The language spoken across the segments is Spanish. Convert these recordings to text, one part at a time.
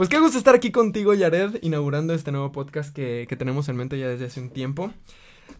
Pues qué gusto estar aquí contigo, Yared, inaugurando este nuevo podcast que, que tenemos en mente ya desde hace un tiempo.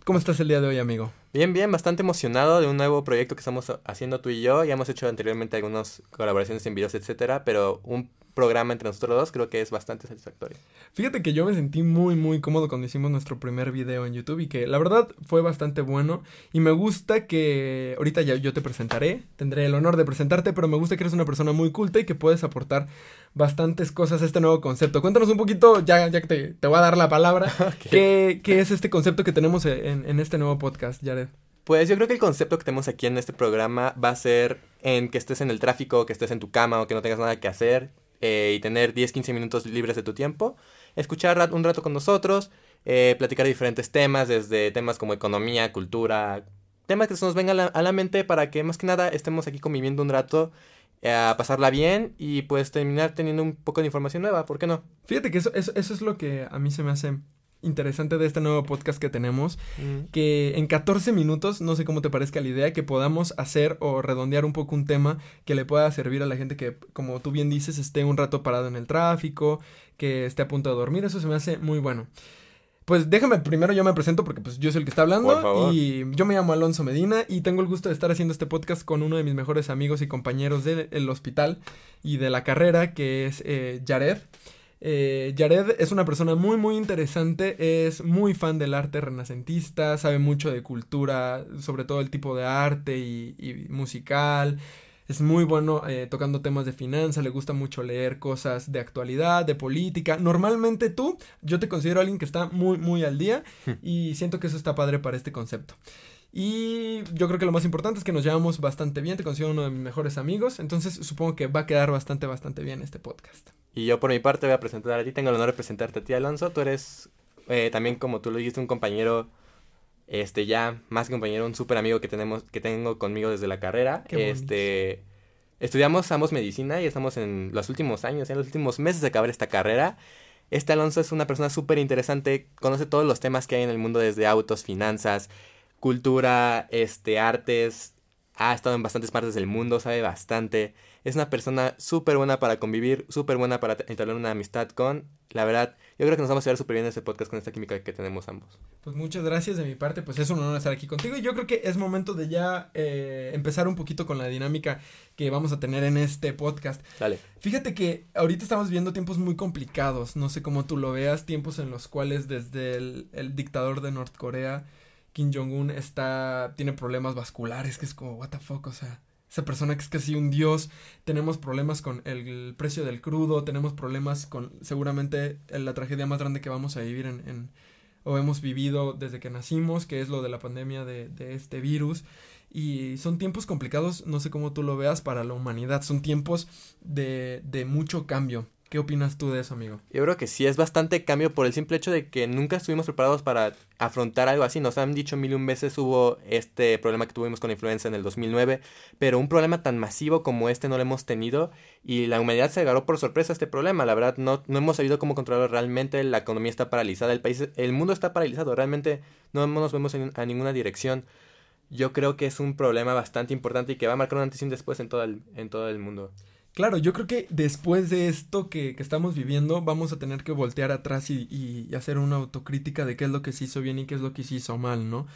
¿Cómo estás el día de hoy, amigo? Bien, bien, bastante emocionado de un nuevo proyecto que estamos haciendo tú y yo. Ya hemos hecho anteriormente algunas colaboraciones en videos, etcétera, pero un programa entre nosotros dos creo que es bastante satisfactorio. Fíjate que yo me sentí muy muy cómodo cuando hicimos nuestro primer video en YouTube y que la verdad fue bastante bueno y me gusta que ahorita ya yo te presentaré, tendré el honor de presentarte, pero me gusta que eres una persona muy culta y que puedes aportar bastantes cosas a este nuevo concepto. Cuéntanos un poquito, ya, ya que te, te voy a dar la palabra, ¿qué, ¿qué, es este concepto que tenemos en, en este nuevo podcast, Jared? Pues yo creo que el concepto que tenemos aquí en este programa va a ser en que estés en el tráfico, que estés en tu cama o que no tengas nada que hacer, eh, y tener 10-15 minutos libres de tu tiempo, escuchar un rato con nosotros, eh, platicar diferentes temas, desde temas como economía, cultura, temas que se nos vengan a la, mente para que más que nada estemos aquí conviviendo un rato eh, a pasarla bien y pues terminar teniendo un poco de información nueva, ¿por qué no? Fíjate que eso, eso, eso es lo que a mí se me hace interesante de este nuevo podcast que tenemos, que en 14 minutos, no sé cómo te parezca la idea, que podamos hacer o redondear un poco un tema que le pueda servir a la gente que, como tú bien dices, esté un rato parado en el tráfico, que esté a punto de dormir, eso se me hace muy bueno. Pues déjame primero yo me presento porque pues yo soy el que está hablando y yo me llamo Alonso Medina y tengo el gusto de estar haciendo este podcast con uno de mis mejores amigos y compañeros del hospital y de la carrera que es eh, Jared. Eh, Jared es una persona muy muy interesante, es muy fan del arte renacentista, sabe mucho de cultura, sobre todo el tipo de arte y, musical. Es muy bueno eh, tocando temas de finanzas, le gusta mucho leer cosas de actualidad, de política. Normalmente tú, yo te considero alguien que está muy, muy al día y siento que eso está padre para este concepto. Y yo creo que lo más importante es que nos llevamos bastante bien, te considero uno de mis mejores amigos, entonces supongo que va a quedar bastante, bastante bien este podcast. Y yo por mi parte voy a presentar a ti, tengo el honor de presentarte a ti, Alonso, tú eres eh, también como tú lo dijiste, un compañero, este ya más que compañero, un súper amigo que tenemos, que tengo conmigo desde la carrera. este, estudiamos ambos medicina y estamos en los últimos años, en los últimos meses de acabar esta carrera. Este Alonso es una persona súper interesante, conoce todos los temas que hay en el mundo desde autos, finanzas, cultura, este, artes, ha estado en bastantes partes del mundo, sabe bastante. Es una persona súper buena para convivir, súper buena para entablar una amistad con. La verdad, yo creo que nos vamos a ver súper bien en este podcast con esta química que tenemos ambos. Pues muchas gracias de mi parte, pues es un honor estar aquí contigo y yo creo que es momento de ya eh, empezar un poquito con la dinámica que vamos a tener en este podcast. Dale. Fíjate que ahorita estamos viendo tiempos muy complicados, no sé cómo tú lo veas, tiempos en los cuales desde el, el dictador de Norcorea Kim Jong-un está, tiene problemas vasculares, que es como, what the fuck, o sea, esa persona que es casi un dios, tenemos problemas con el, precio del crudo, tenemos problemas con seguramente la tragedia más grande que vamos a vivir en, en, o hemos vivido desde que nacimos, que es lo de la pandemia de, de este virus. Y son tiempos complicados, no sé cómo tú lo veas, para la humanidad, son tiempos de, de mucho cambio. ¿Qué opinas tú de eso, amigo? Yo creo que sí es bastante cambio por el simple hecho de que nunca estuvimos preparados para afrontar algo así. Nos han dicho mil y un veces hubo este problema que tuvimos con la influenza en el 2009, pero un problema tan masivo como este no lo hemos tenido y la humanidad se agarró por sorpresa a este problema. La verdad no, no hemos sabido cómo controlarlo realmente. La economía está paralizada, el país, el mundo está paralizado. Realmente no nos vemos en, a ninguna dirección. Yo creo que es un problema bastante importante y que va a marcar un antes y un después en todo el, en todo el mundo. Claro, yo creo que después de esto que, que, estamos viviendo, vamos a tener que voltear atrás y, y, hacer una autocrítica de qué es lo que se hizo bien y qué es lo que se hizo mal, ¿no?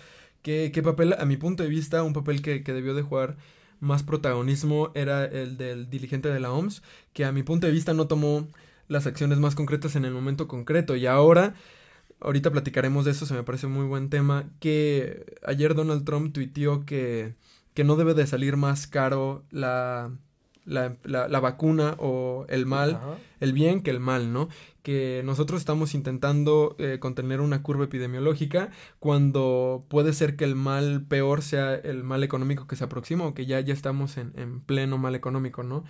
¿Qué, papel, a mi punto de vista, un papel que, que, debió de jugar más protagonismo era el del dirigente de la OMS, que a mi punto de vista no tomó las acciones más concretas en el momento concreto. Y ahora, ahorita platicaremos de eso, se me parece un muy buen tema, que ayer Donald Trump tuiteó que, que no debe de salir más caro la la, la, vacuna o el mal, el bien que el mal, ¿no? Que nosotros estamos intentando eh, contener una curva epidemiológica cuando puede ser que el mal peor sea el mal económico que se aproxima o que ya, ya estamos en, en pleno mal económico, ¿no?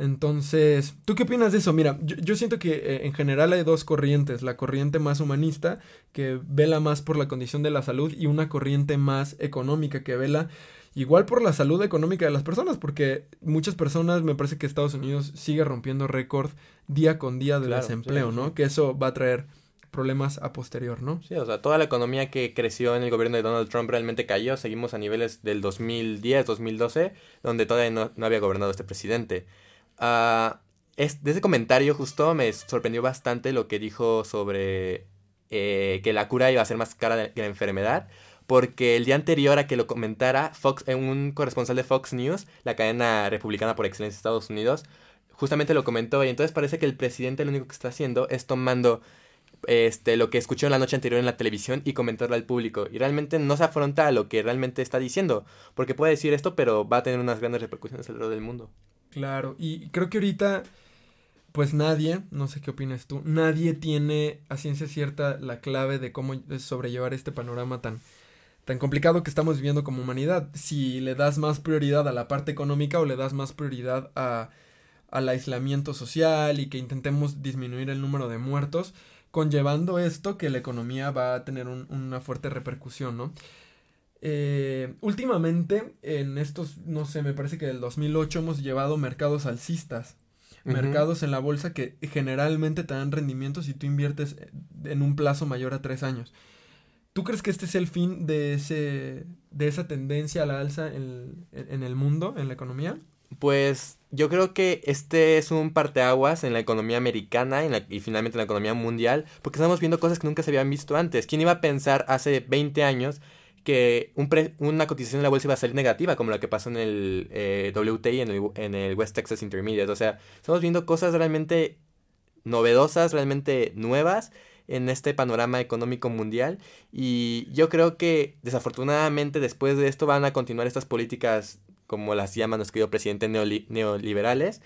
Entonces, ¿tú qué opinas de eso? Mira, yo, yo siento que eh, en general hay dos corrientes, la corriente más humanista, que vela más por la condición de la salud, y una corriente más económica, que vela igual por la salud económica de las personas, porque muchas personas, me parece que Estados Unidos sigue rompiendo récord día con día de desempleo, ¿no? Que eso va a traer problemas a posterior, ¿no? Sí, o sea, toda la economía que creció en el gobierno de Donald Trump realmente cayó. Seguimos a niveles del 2010, 2012, donde todavía no, había gobernado este presidente. Uh, es, de ese comentario justo me sorprendió bastante lo que dijo sobre eh, que la cura iba a ser más cara que la enfermedad. Porque el día anterior a que lo comentara, Fox, eh, un corresponsal de Fox News, la cadena republicana por excelencia de Estados Unidos, justamente lo comentó. Y entonces parece que el presidente lo único que está haciendo es tomando este, lo que escuchó la noche anterior en la televisión y comentarlo al público. Y realmente no se afronta a lo que realmente está diciendo. Porque puede decir esto, pero va a tener unas grandes repercusiones alrededor del mundo. Claro, y creo que ahorita, pues nadie, no sé qué opinas tú, nadie tiene a ciencia cierta la clave de cómo sobrellevar este panorama tan, tan complicado que estamos viviendo como humanidad. Si le das más prioridad a la parte económica o le das más prioridad a, al aislamiento social y que intentemos disminuir el número de muertos, conllevando esto que la economía va a tener una fuerte repercusión, ¿no? Eh, últimamente, en estos, no sé, me parece que del 2008 hemos llevado mercados alcistas. Mercados en la bolsa que generalmente te dan rendimientos si tú inviertes en un plazo mayor a tres años. ¿Tú crees que este es el fin de, ese, de esa tendencia a la alza en, en el mundo, en la economía? Pues yo creo que este es un parteaguas en la economía americana y finalmente en la economía mundial, porque estamos viendo cosas que nunca se habían visto antes. ¿Quién iba a pensar hace 20 años que un una cotización de la bolsa iba a salir negativa, como la que pasó en el eh, WTI en el, en el West Texas Intermediate? O sea, estamos viendo cosas realmente novedosas, realmente nuevas en este panorama económico mundial y yo creo que desafortunadamente después de esto van a continuar estas políticas como las llaman nuestro querido presidente neoliberales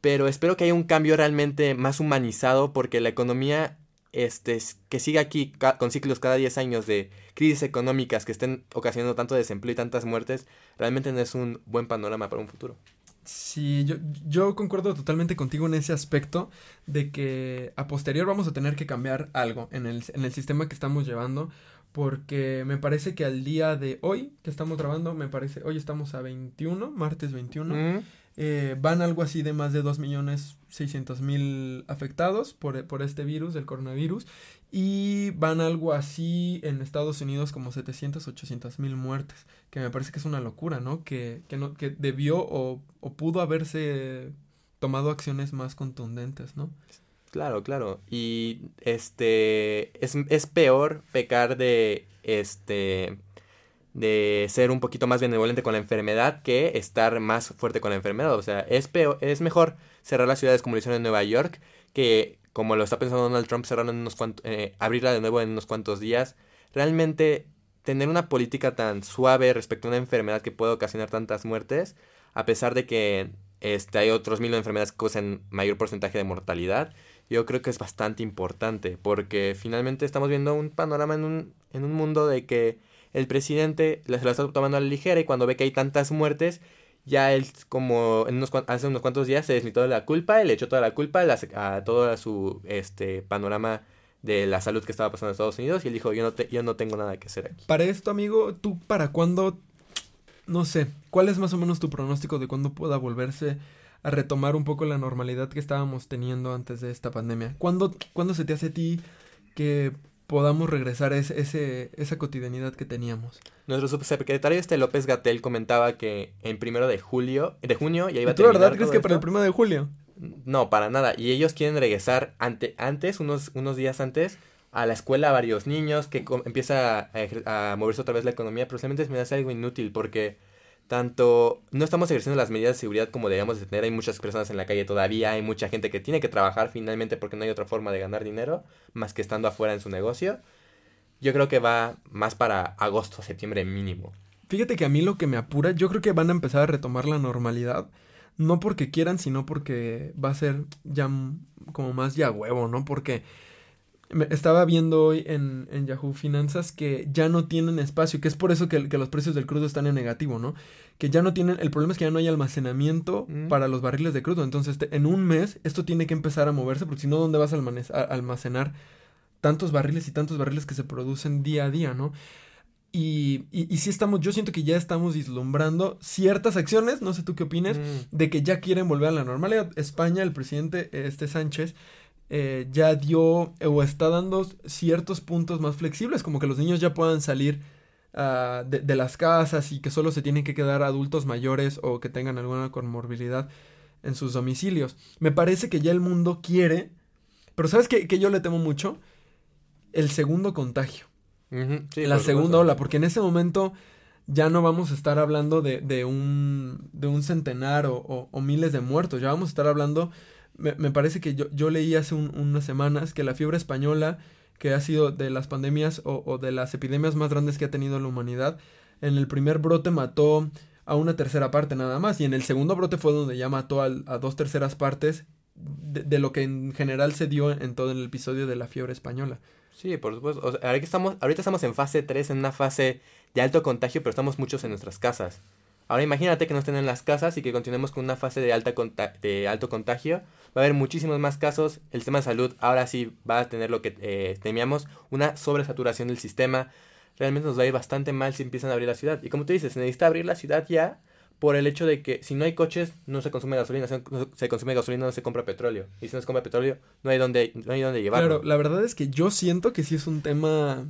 pero espero que haya un cambio realmente más humanizado porque la economía este, que siga aquí con ciclos cada 10 años de crisis económicas que estén ocasionando tanto desempleo y tantas muertes, realmente no es un buen panorama para un futuro. Sí, yo, yo concuerdo totalmente contigo en ese aspecto de que a posterior vamos a tener que cambiar algo en el, en el sistema que estamos llevando porque me parece que al día de hoy que estamos grabando, me parece, hoy estamos a 21, martes 21, eh, van algo así de más de 2.600.000 afectados por, por este virus, del coronavirus, y van algo así en Estados Unidos como 700, 800 mil muertes, que me parece que es una locura, ¿no? Que, que, no, que debió o, o pudo haberse tomado acciones más contundentes, ¿no? Claro, claro. Y este es, es peor pecar de este de ser un poquito más benevolente con la enfermedad que estar más fuerte con la enfermedad. O sea, es peor, es mejor cerrar las ciudades como lo hicieron en Nueva York que como lo está pensando Donald Trump, cerrar en unos cuantos, eh, abrirla de nuevo en unos cuantos días. Realmente tener una política tan suave respecto a una enfermedad que puede ocasionar tantas muertes, a pesar de que este, hay otros mil enfermedades que causan mayor porcentaje de mortalidad, yo creo que es bastante importante, porque finalmente estamos viendo un panorama en un, en un mundo de que el presidente se lo está tomando a la ligera y cuando ve que hay tantas muertes, ya él como en unos, hace unos cuantos días se desmitó de la culpa, y le echó toda la culpa a, todo su este panorama de la salud que estaba pasando en Estados Unidos y él dijo, yo no, yo no tengo nada que hacer aquí. Para esto, amigo, ¿tú para cuándo, no sé, cuál es más o menos tu pronóstico de cuándo pueda volverse a retomar un poco la normalidad que estábamos teniendo antes de esta pandemia? ¿Cuándo, ¿cuándo se te hace a ti que podamos regresar a ese, esa cotidianidad que teníamos. Nuestro subsecretario este López Gatel comentaba que en primero de julio, de junio ya iba a ¿Tú verdad crees que para el primero de julio? No, para nada. Y ellos quieren regresar ante, antes, unos, unos días antes, a la escuela a varios niños, que empieza a, a, moverse otra vez la economía, pero realmente me hace algo inútil porque tanto no estamos ejerciendo las medidas de seguridad como deberíamos de tener. Hay muchas personas en la calle todavía, hay mucha gente que tiene que trabajar finalmente porque no hay otra forma de ganar dinero más que estando afuera en su negocio. Yo creo que va más para agosto, septiembre mínimo. Fíjate que a mí lo que me apura, yo creo que van a empezar a retomar la normalidad. No porque quieran, sino porque va a ser ya como más ya huevo, ¿no? Porque estaba viendo hoy en, en, Yahoo Finanzas que ya no tienen espacio, que es por eso que, que, los precios del crudo están en negativo, ¿no? Que ya no tienen, el problema es que ya no hay almacenamiento mm. para los barriles de crudo. Entonces, en un mes esto tiene que empezar a moverse, porque si no, ¿dónde vas a, almacenar tantos barriles y tantos barriles que se producen día a día, ¿no? Y, y, y sí estamos, yo siento que ya estamos vislumbrando ciertas acciones, no sé tú qué opinas, mm. de que ya quieren volver a la normalidad. España, el presidente este Sánchez, eh, ya dio o está dando ciertos puntos más flexibles, como que los niños ya puedan salir uh, de, las casas y que solo se tienen que quedar adultos mayores o que tengan alguna comorbilidad en sus domicilios. Me parece que ya el mundo quiere, pero ¿sabes qué, que yo le temo mucho? El segundo contagio. la segunda ola, porque en ese momento ya no vamos a estar hablando de, de un, de un centenar o, o, miles de muertos, ya vamos a estar hablando, me, me parece que yo, yo leí hace unas semanas que la fiebre española, que ha sido de las pandemias o, de las epidemias más grandes que ha tenido la humanidad, en el primer brote mató a una tercera parte nada más, y en el segundo brote fue donde ya mató a, dos terceras partes de, de, lo que en general se dio en todo el episodio de la fiebre española. Sí, por supuesto. O sea, ahorita, estamos, ahorita estamos en fase 3, en una fase de alto contagio, pero estamos muchos en nuestras casas. Ahora imagínate que no estén en las casas y que continuemos con una fase de, alta de alto contagio. Va a haber muchísimos más casos. El sistema de salud ahora sí va a tener lo que eh, temíamos, una sobresaturación del sistema. Realmente nos va a ir bastante mal si empiezan a abrir la ciudad. Y como tú dices, se necesita abrir la ciudad ya por el hecho de que si no hay coches, no se consume gasolina, se, se consume gasolina, no se compra petróleo. Y si no se compra petróleo, no hay dónde, no hay dónde llevarlo. Claro, la verdad es que yo siento que sí es un tema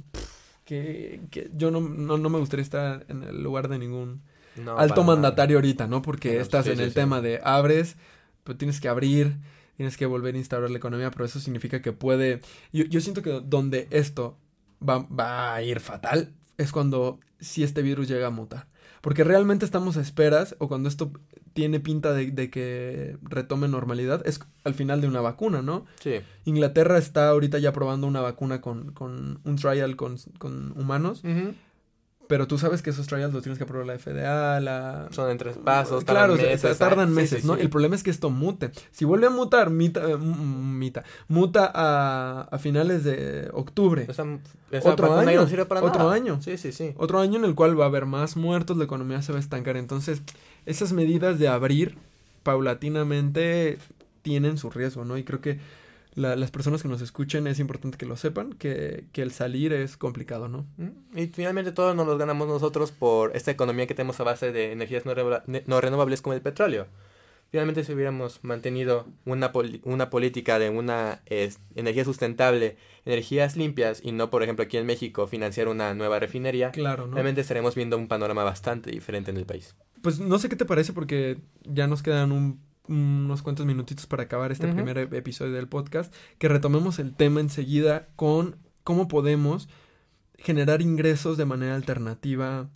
que, que yo no, no, no, me gustaría estar en el lugar de ningún no, alto mandatario ahorita, ¿no? Porque no, estás sí, en sí, el sí. tema de abres, pero tienes que abrir, tienes que volver a instaurar la economía, pero eso significa que puede... Yo, yo siento que donde esto va, va a ir fatal es cuando si este virus llega a mutar. Porque realmente estamos a esperas, o cuando esto tiene pinta de, de, que retome normalidad, es al final de una vacuna, ¿no? Sí. Inglaterra está ahorita ya probando una vacuna con, con un trial con, con humanos. Uh -huh. Pero tú sabes que esos trials los tienes que aprobar la FDA, la... Son en tres pasos, Claro, tardan meses, tardan meses sí, sí, ¿no? Sí. El problema es que esto mute. Si vuelve a mutar, mita, uh, mita muta a, a, finales de octubre. Esa, esa otro año, no sirve para otro nada. año. Sí, sí, sí. Otro año en el cual va a haber más muertos, la economía se va a estancar. Entonces, esas medidas de abrir paulatinamente tienen su riesgo, ¿no? Y creo que la, las personas que nos escuchen es importante que lo sepan, que, que, el salir es complicado, ¿no? Mm, y finalmente todos nos los ganamos nosotros por esta economía que tenemos a base de energías no, re no renovables como el petróleo. Finalmente si hubiéramos mantenido una, pol una política de una energía sustentable, energías limpias y no, por ejemplo, aquí en México financiar una nueva refinería, claro, ¿no? realmente estaremos viendo un panorama bastante diferente en el país. Pues no sé qué te parece porque ya nos quedan un unos cuantos minutitos para acabar este uh -huh. primer episodio del podcast, que retomemos el tema enseguida con cómo podemos generar ingresos de manera alternativa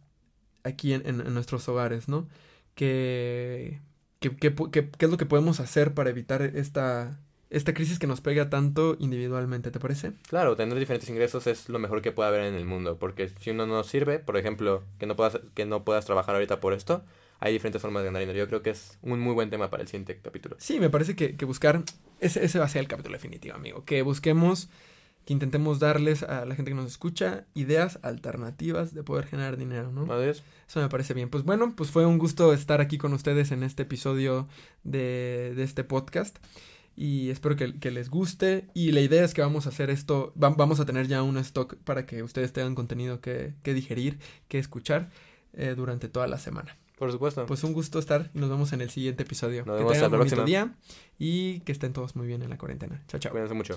aquí en, en, en nuestros hogares, ¿no? Que, que, que, que, es lo que podemos hacer para evitar esta, esta crisis que nos pega tanto individualmente, ¿te parece? Claro, tener diferentes ingresos es lo mejor que puede haber en el mundo, porque si uno no sirve, por ejemplo, que no puedas, que no puedas trabajar ahorita por esto, hay diferentes formas de ganar dinero. Yo creo que es un muy buen tema para el siguiente capítulo. Sí, me parece que, que buscar, ese, ese va a ser el capítulo definitivo, amigo. Que busquemos, que intentemos darles a la gente que nos escucha ideas alternativas de poder generar dinero, ¿no? Adiós. Eso me parece bien. Pues bueno, pues fue un gusto estar aquí con ustedes en este episodio de, de este podcast. Y espero que, que, les guste. Y la idea es que vamos a hacer esto, va, vamos a tener ya un stock para que ustedes tengan contenido que, que digerir, que escuchar eh, durante toda la semana. Por supuesto. Pues un gusto estar y nos vemos en el siguiente episodio. Nos vemos que tengan un día y que estén todos muy bien en la cuarentena. Chao, chao. Cuídense mucho.